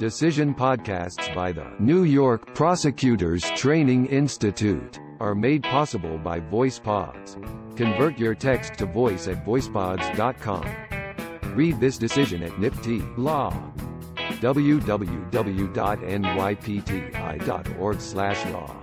Decision podcasts by the New York Prosecutors Training Institute are made possible by VoicePods. Convert your text to voice at voicepods.com. Read this decision at NYPTI Law. www.nypti.org/law.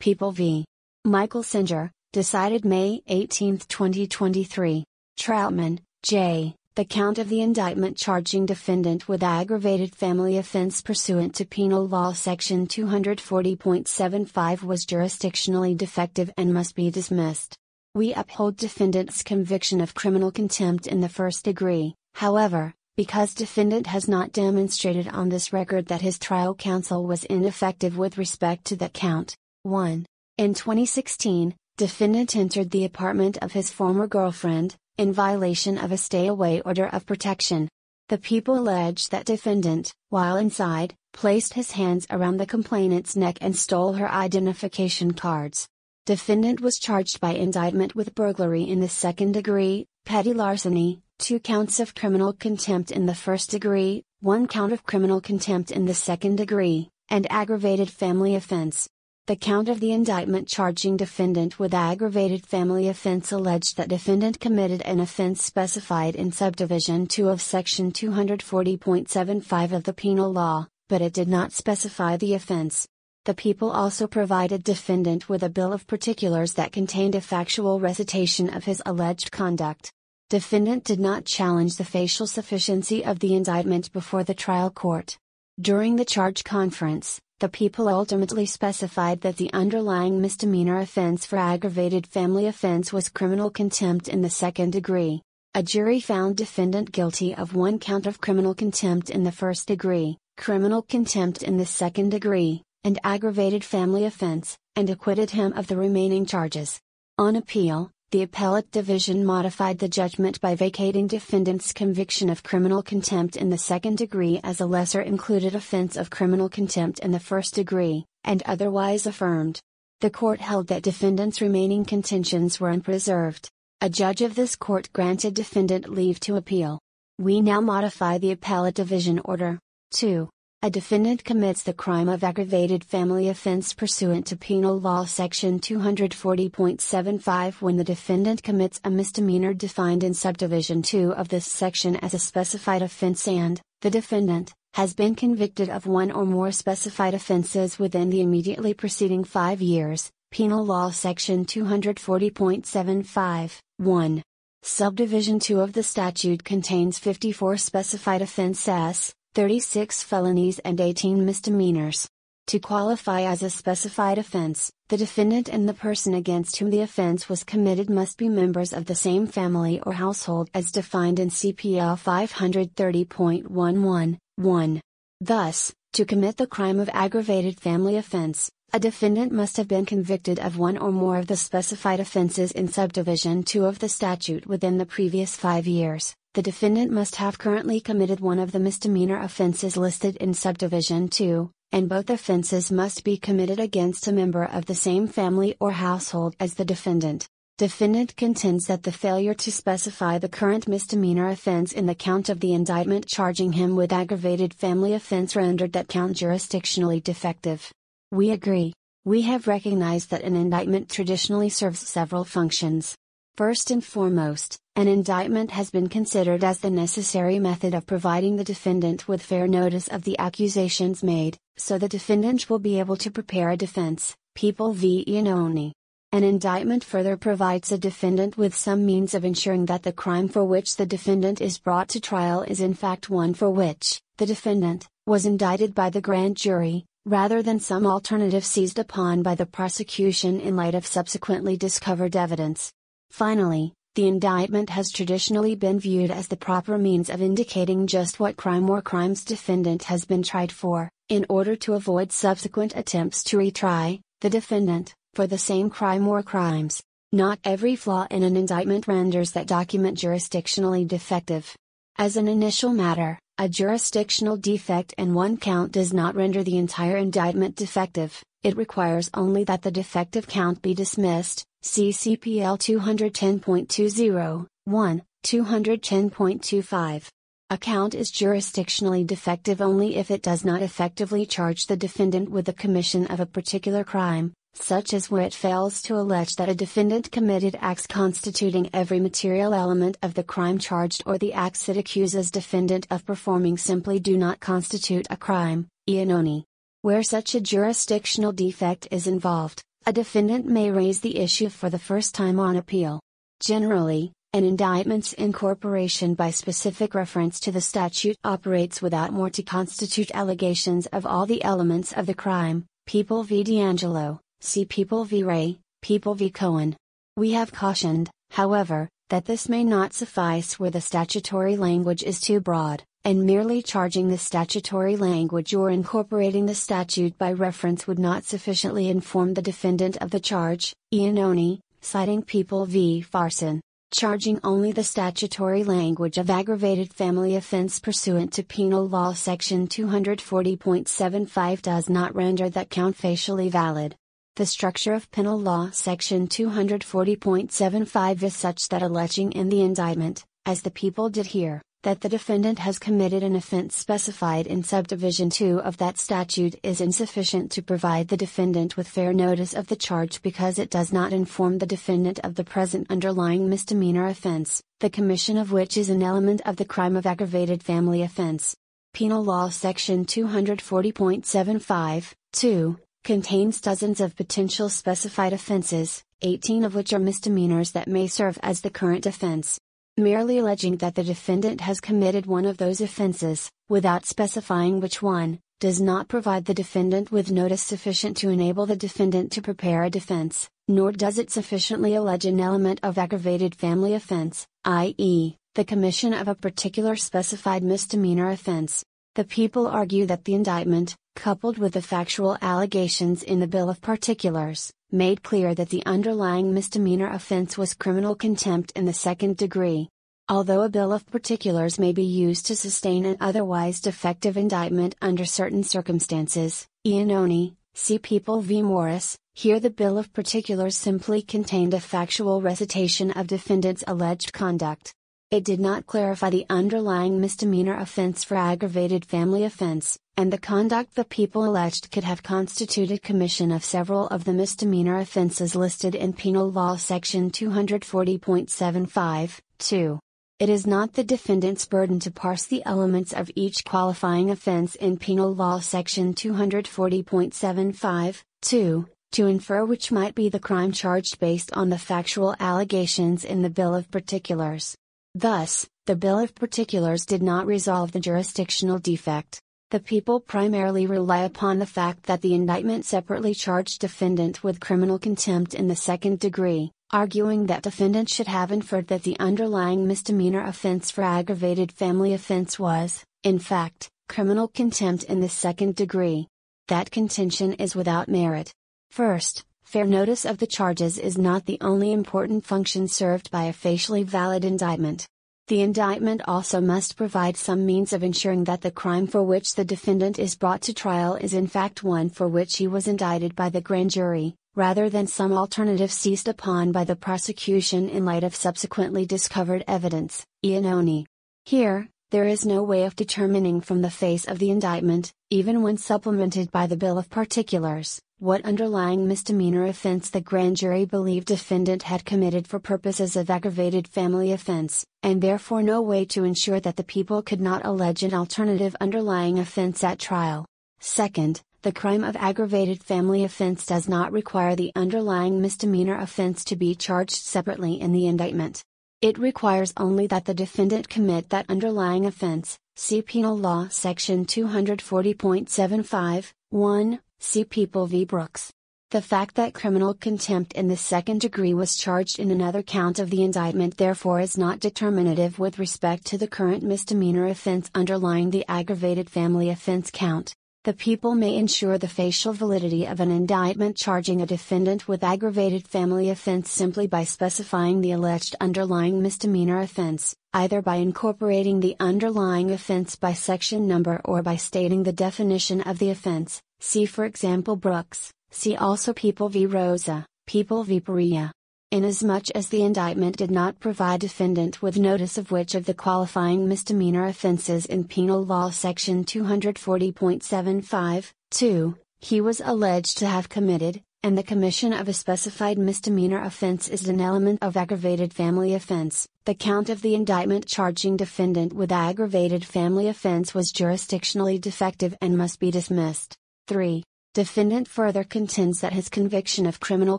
People v. Michael Saenger, decided May 18, 2023. Troutman, J. The count of the indictment charging defendant with aggravated family offense pursuant to Penal Law Section 240.75 was jurisdictionally defective and must be dismissed. We uphold defendant's conviction of criminal contempt in the first degree, however, because defendant has not demonstrated on this record that his trial counsel was ineffective with respect to that count. 1. In 2016, defendant entered the apartment of his former girlfriend, in violation of a stay-away order of protection. The people allege that defendant, while inside, placed his hands around the complainant's neck and stole her identification cards. Defendant was charged by indictment with burglary in the second degree, petty larceny, two counts of criminal contempt in the first degree, one count of criminal contempt in the second degree, and aggravated family offense. The count of the indictment charging defendant with aggravated family offense alleged that defendant committed an offense specified in subdivision 2 of section 240.75 of the penal law, but it did not specify the offense. The people also provided defendant with a bill of particulars that contained a factual recitation of his alleged conduct. Defendant did not challenge the facial sufficiency of the indictment before the trial court. During the charge conference, the people ultimately specified that the underlying misdemeanor offense for aggravated family offense was criminal contempt in the second degree. A jury found defendant guilty of one count of criminal contempt in the first degree, criminal contempt in the second degree, and aggravated family offense, and acquitted him of the remaining charges. On appeal, the appellate division modified the judgment by vacating defendant's conviction of criminal contempt in the second degree as a lesser included offense of criminal contempt in the first degree, and otherwise affirmed. The court held that defendant's remaining contentions were unpreserved. A judge of this court granted defendant leave to appeal. We now modify the appellate division order. 2. A defendant commits the crime of aggravated family offense pursuant to Penal Law Section 240.75 when the defendant commits a misdemeanor defined in Subdivision 2 of this section as a specified offense and, the defendant, has been convicted of one or more specified offenses within the immediately preceding five years, Penal Law Section 240.75, 1. Subdivision 2 of the statute contains 54 specified offenses, 36 felonies and 18 misdemeanors. To qualify as a specified offense, the defendant and the person against whom the offense was committed must be members of the same family or household as defined in CPL 530.11, 1. Thus, to commit the crime of aggravated family offense, a defendant must have been convicted of one or more of the specified offenses in Subdivision 2 of the statute within the previous five years the defendant must have currently committed one of the misdemeanor offenses listed in Subdivision 2, and both offenses must be committed against a member of the same family or household as the defendant. Defendant contends that the failure to specify the current misdemeanor offense in the count of the indictment charging him with aggravated family offense rendered that count jurisdictionally defective. We agree. We have recognized that an indictment traditionally serves several functions. First and foremost, an indictment has been considered as the necessary method of providing the defendant with fair notice of the accusations made, so the defendant will be able to prepare a defense, people v. Iannone. An indictment further provides a defendant with some means of ensuring that the crime for which the defendant is brought to trial is in fact one for which, the defendant, was indicted by the grand jury, rather than some alternative seized upon by the prosecution in light of subsequently discovered evidence. Finally, the indictment has traditionally been viewed as the proper means of indicating just what crime or crimes defendant has been tried for, in order to avoid subsequent attempts to retry the defendant for the same crime or crimes. Not every flaw in an indictment renders that document jurisdictionally defective. As an initial matter, a jurisdictional defect in one count does not render the entire indictment defective, it requires only that the defective count be dismissed, See CPL 210.20, 1, 210.25. A count is jurisdictionally defective only if it does not effectively charge the defendant with the commission of a particular crime, such as where it fails to allege that a defendant committed acts constituting every material element of the crime charged or the acts it accuses defendant of performing simply do not constitute a crime, Iannone. Where such a jurisdictional defect is involved, a defendant may raise the issue for the first time on appeal. Generally, an indictment's incorporation by specific reference to the statute operates without more to constitute allegations of all the elements of the crime, People v. D'Angelo, see People v. Ray, People v. Cohen. We have cautioned, however, that this may not suffice where the statutory language is too broad, and merely charging the statutory language or incorporating the statute by reference would not sufficiently inform the defendant of the charge, Iannone, citing People v. Farson charging only the statutory language of aggravated family offense pursuant to Penal Law Section 240.75 does not render that count facially valid. The structure of Penal Law Section 240.75 is such that alleging in the indictment, as the people did here, that the defendant has committed an offense specified in subdivision 2 of that statute is insufficient to provide the defendant with fair notice of the charge because it does not inform the defendant of the present underlying misdemeanor offense, the commission of which is an element of the crime of aggravated family offense. Penal Law Section 240.75, 2, contains dozens of potential specified offenses, 18 of which are misdemeanors that may serve as the current offense. Merely alleging that the defendant has committed one of those offenses, without specifying which one, does not provide the defendant with notice sufficient to enable the defendant to prepare a defense, nor does it sufficiently allege an element of aggravated family offense, i.e., the commission of a particular specified misdemeanor offense. The people argue that the indictment, coupled with the factual allegations in the Bill of Particulars, made clear that the underlying misdemeanor offense was criminal contempt in the second degree. Although a bill of particulars may be used to sustain an otherwise defective indictment under certain circumstances, Iannone, see People v. Morris, here the bill of particulars simply contained a factual recitation of defendant's alleged conduct. It did not clarify the underlying misdemeanor offense for aggravated family offense, and the conduct the people alleged could have constituted commission of several of the misdemeanor offenses listed in Penal Law Section 240.75, 2. It is not the defendant's burden to parse the elements of each qualifying offense in Penal Law Section 240.75, 2, to infer which might be the crime charged based on the factual allegations in the Bill of Particulars. Thus, the Bill of Particulars did not resolve the jurisdictional defect. The people primarily rely upon the fact that the indictment separately charged defendant with criminal contempt in the second degree, arguing that defendant should have inferred that the underlying misdemeanor offense for aggravated family offense was, in fact, criminal contempt in the second degree. That contention is without merit. First, fair notice of the charges is not the only important function served by a facially valid indictment. The indictment also must provide some means of ensuring that the crime for which the defendant is brought to trial is in fact one for which he was indicted by the grand jury, rather than some alternative seized upon by the prosecution in light of subsequently discovered evidence, Iannone. Here, there is no way of determining from the face of the indictment, even when supplemented by the Bill of Particulars, what underlying misdemeanor offense the grand jury believed defendant had committed for purposes of aggravated family offense, and therefore no way to ensure that the people could not allege an alternative underlying offense at trial. Second, the crime of aggravated family offense does not require the underlying misdemeanor offense to be charged separately in the indictment. It requires only that the defendant commit that underlying offense, see Penal Law Section 240.75, 1, see People v. Brooks. The fact that criminal contempt in the second degree was charged in another count of the indictment therefore is not determinative with respect to the current misdemeanor offense underlying the aggravated family offense count. The people may ensure the facial validity of an indictment charging a defendant with aggravated family offense simply by specifying the alleged underlying misdemeanor offense, either by incorporating the underlying offense by section number or by stating the definition of the offense, see for example Brooks, see also People v. Rosa, People v. Perea. Inasmuch as the indictment did not provide defendant with notice of which of the qualifying misdemeanor offenses in Penal Law Section 240.75, 2, he was alleged to have committed, and the commission of a specified misdemeanor offense is an element of aggravated family offense. The count of the indictment charging defendant with aggravated family offense was jurisdictionally defective and must be dismissed. 3. Defendant further contends that his conviction of criminal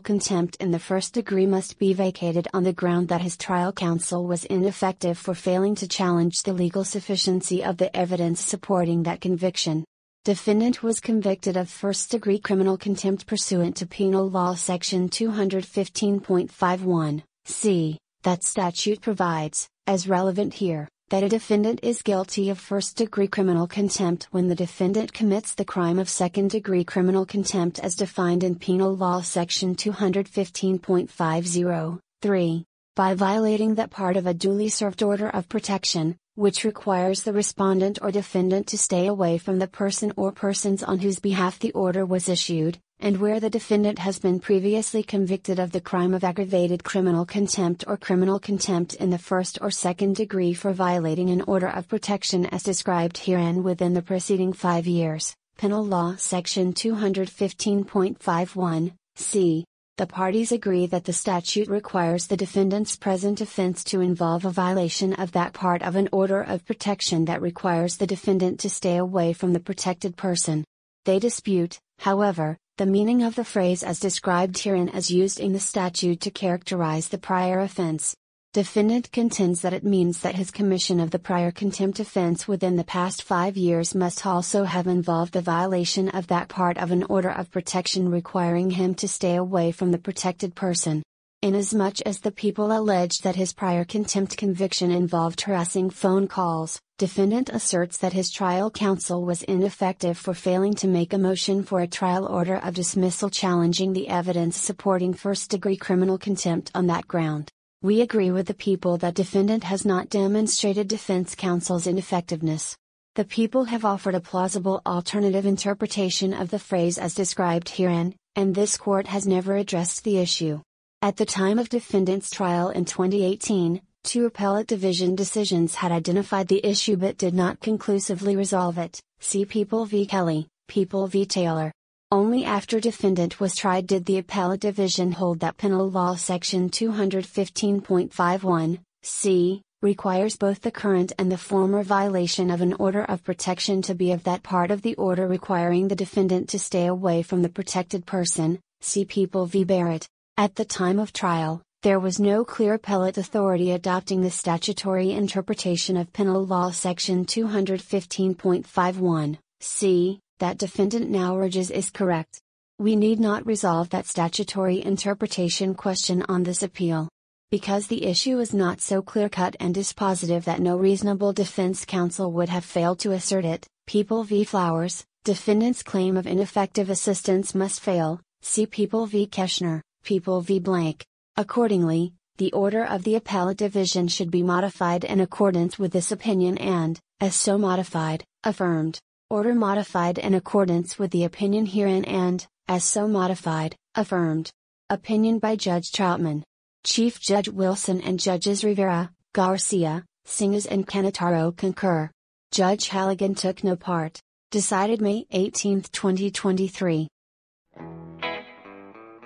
contempt in the first degree must be vacated on the ground that his trial counsel was ineffective for failing to challenge the legal sufficiency of the evidence supporting that conviction. Defendant was convicted of first degree criminal contempt pursuant to Penal Law Section 215.51, c. That statute provides, as relevant here, that a defendant is guilty of first degree criminal contempt when the defendant commits the crime of second degree criminal contempt as defined in Penal Law Section 215.50, 3, by violating that part of a duly served order of protection, which requires the respondent or defendant to stay away from the person or persons on whose behalf the order was issued, and where the defendant has been previously convicted of the crime of aggravated criminal contempt or criminal contempt in the first or second degree for violating an order of protection as described herein within the preceding five years. Penal Law Section 215.51, c. The parties agree that the statute requires the defendant's present offense to involve a violation of that part of an order of protection that requires the defendant to stay away from the protected person. They dispute, however, the meaning of the phrase as described herein as used in the statute to characterize the prior offense. Defendant contends that it means that his commission of the prior contempt offense within the past five years must also have involved the violation of that part of an order of protection requiring him to stay away from the protected person. Inasmuch as the people allege that his prior contempt conviction involved harassing phone calls, defendant asserts that his trial counsel was ineffective for failing to make a motion for a trial order of dismissal challenging the evidence supporting first degree criminal contempt on that ground. We agree with the people that defendant has not demonstrated defense counsel's ineffectiveness. The people have offered a plausible alternative interpretation of the phrase as described herein, and this court has never addressed the issue. At the time of defendant's trial in 2018, two appellate division decisions had identified the issue but did not conclusively resolve it. See People v. Kelly, People v. Taylor. Only after defendant was tried did the appellate division hold that penal law section 215.51, c, requires both the current and the former violation of an order of protection to be of that part of the order requiring the defendant to stay away from the protected person, see People v. Barrett. At the time of trial, there was no clear appellate authority adopting the statutory interpretation of penal law section 215.51, c, that defendant now urges is correct. We need not resolve that statutory interpretation question on this appeal. Because the issue is not so clear cut and dispositive that no reasonable defense counsel would have failed to assert it, People v. Flowers, defendant's claim of ineffective assistance must fail, see People v. Keschner, People v. Blank. Accordingly, the order of the appellate division should be modified in accordance with this opinion and, as so modified, affirmed. Order modified in accordance with the opinion herein and, as so modified, affirmed. Opinion by Judge Troutman. Chief Judge Wilson and Judges Rivera, Garcia, Singas and Cannataro concur. Judge Halligan took no part. Decided May 18, 2023.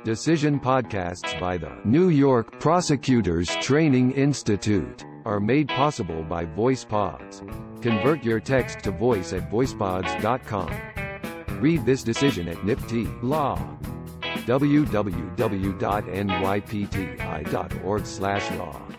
Decision podcasts by the New York Prosecutors Training Institute are made possible by VoicePods. Convert your text to voice at voicepods.com. Read this decision at NYPTI Law. www.nypti.org/law.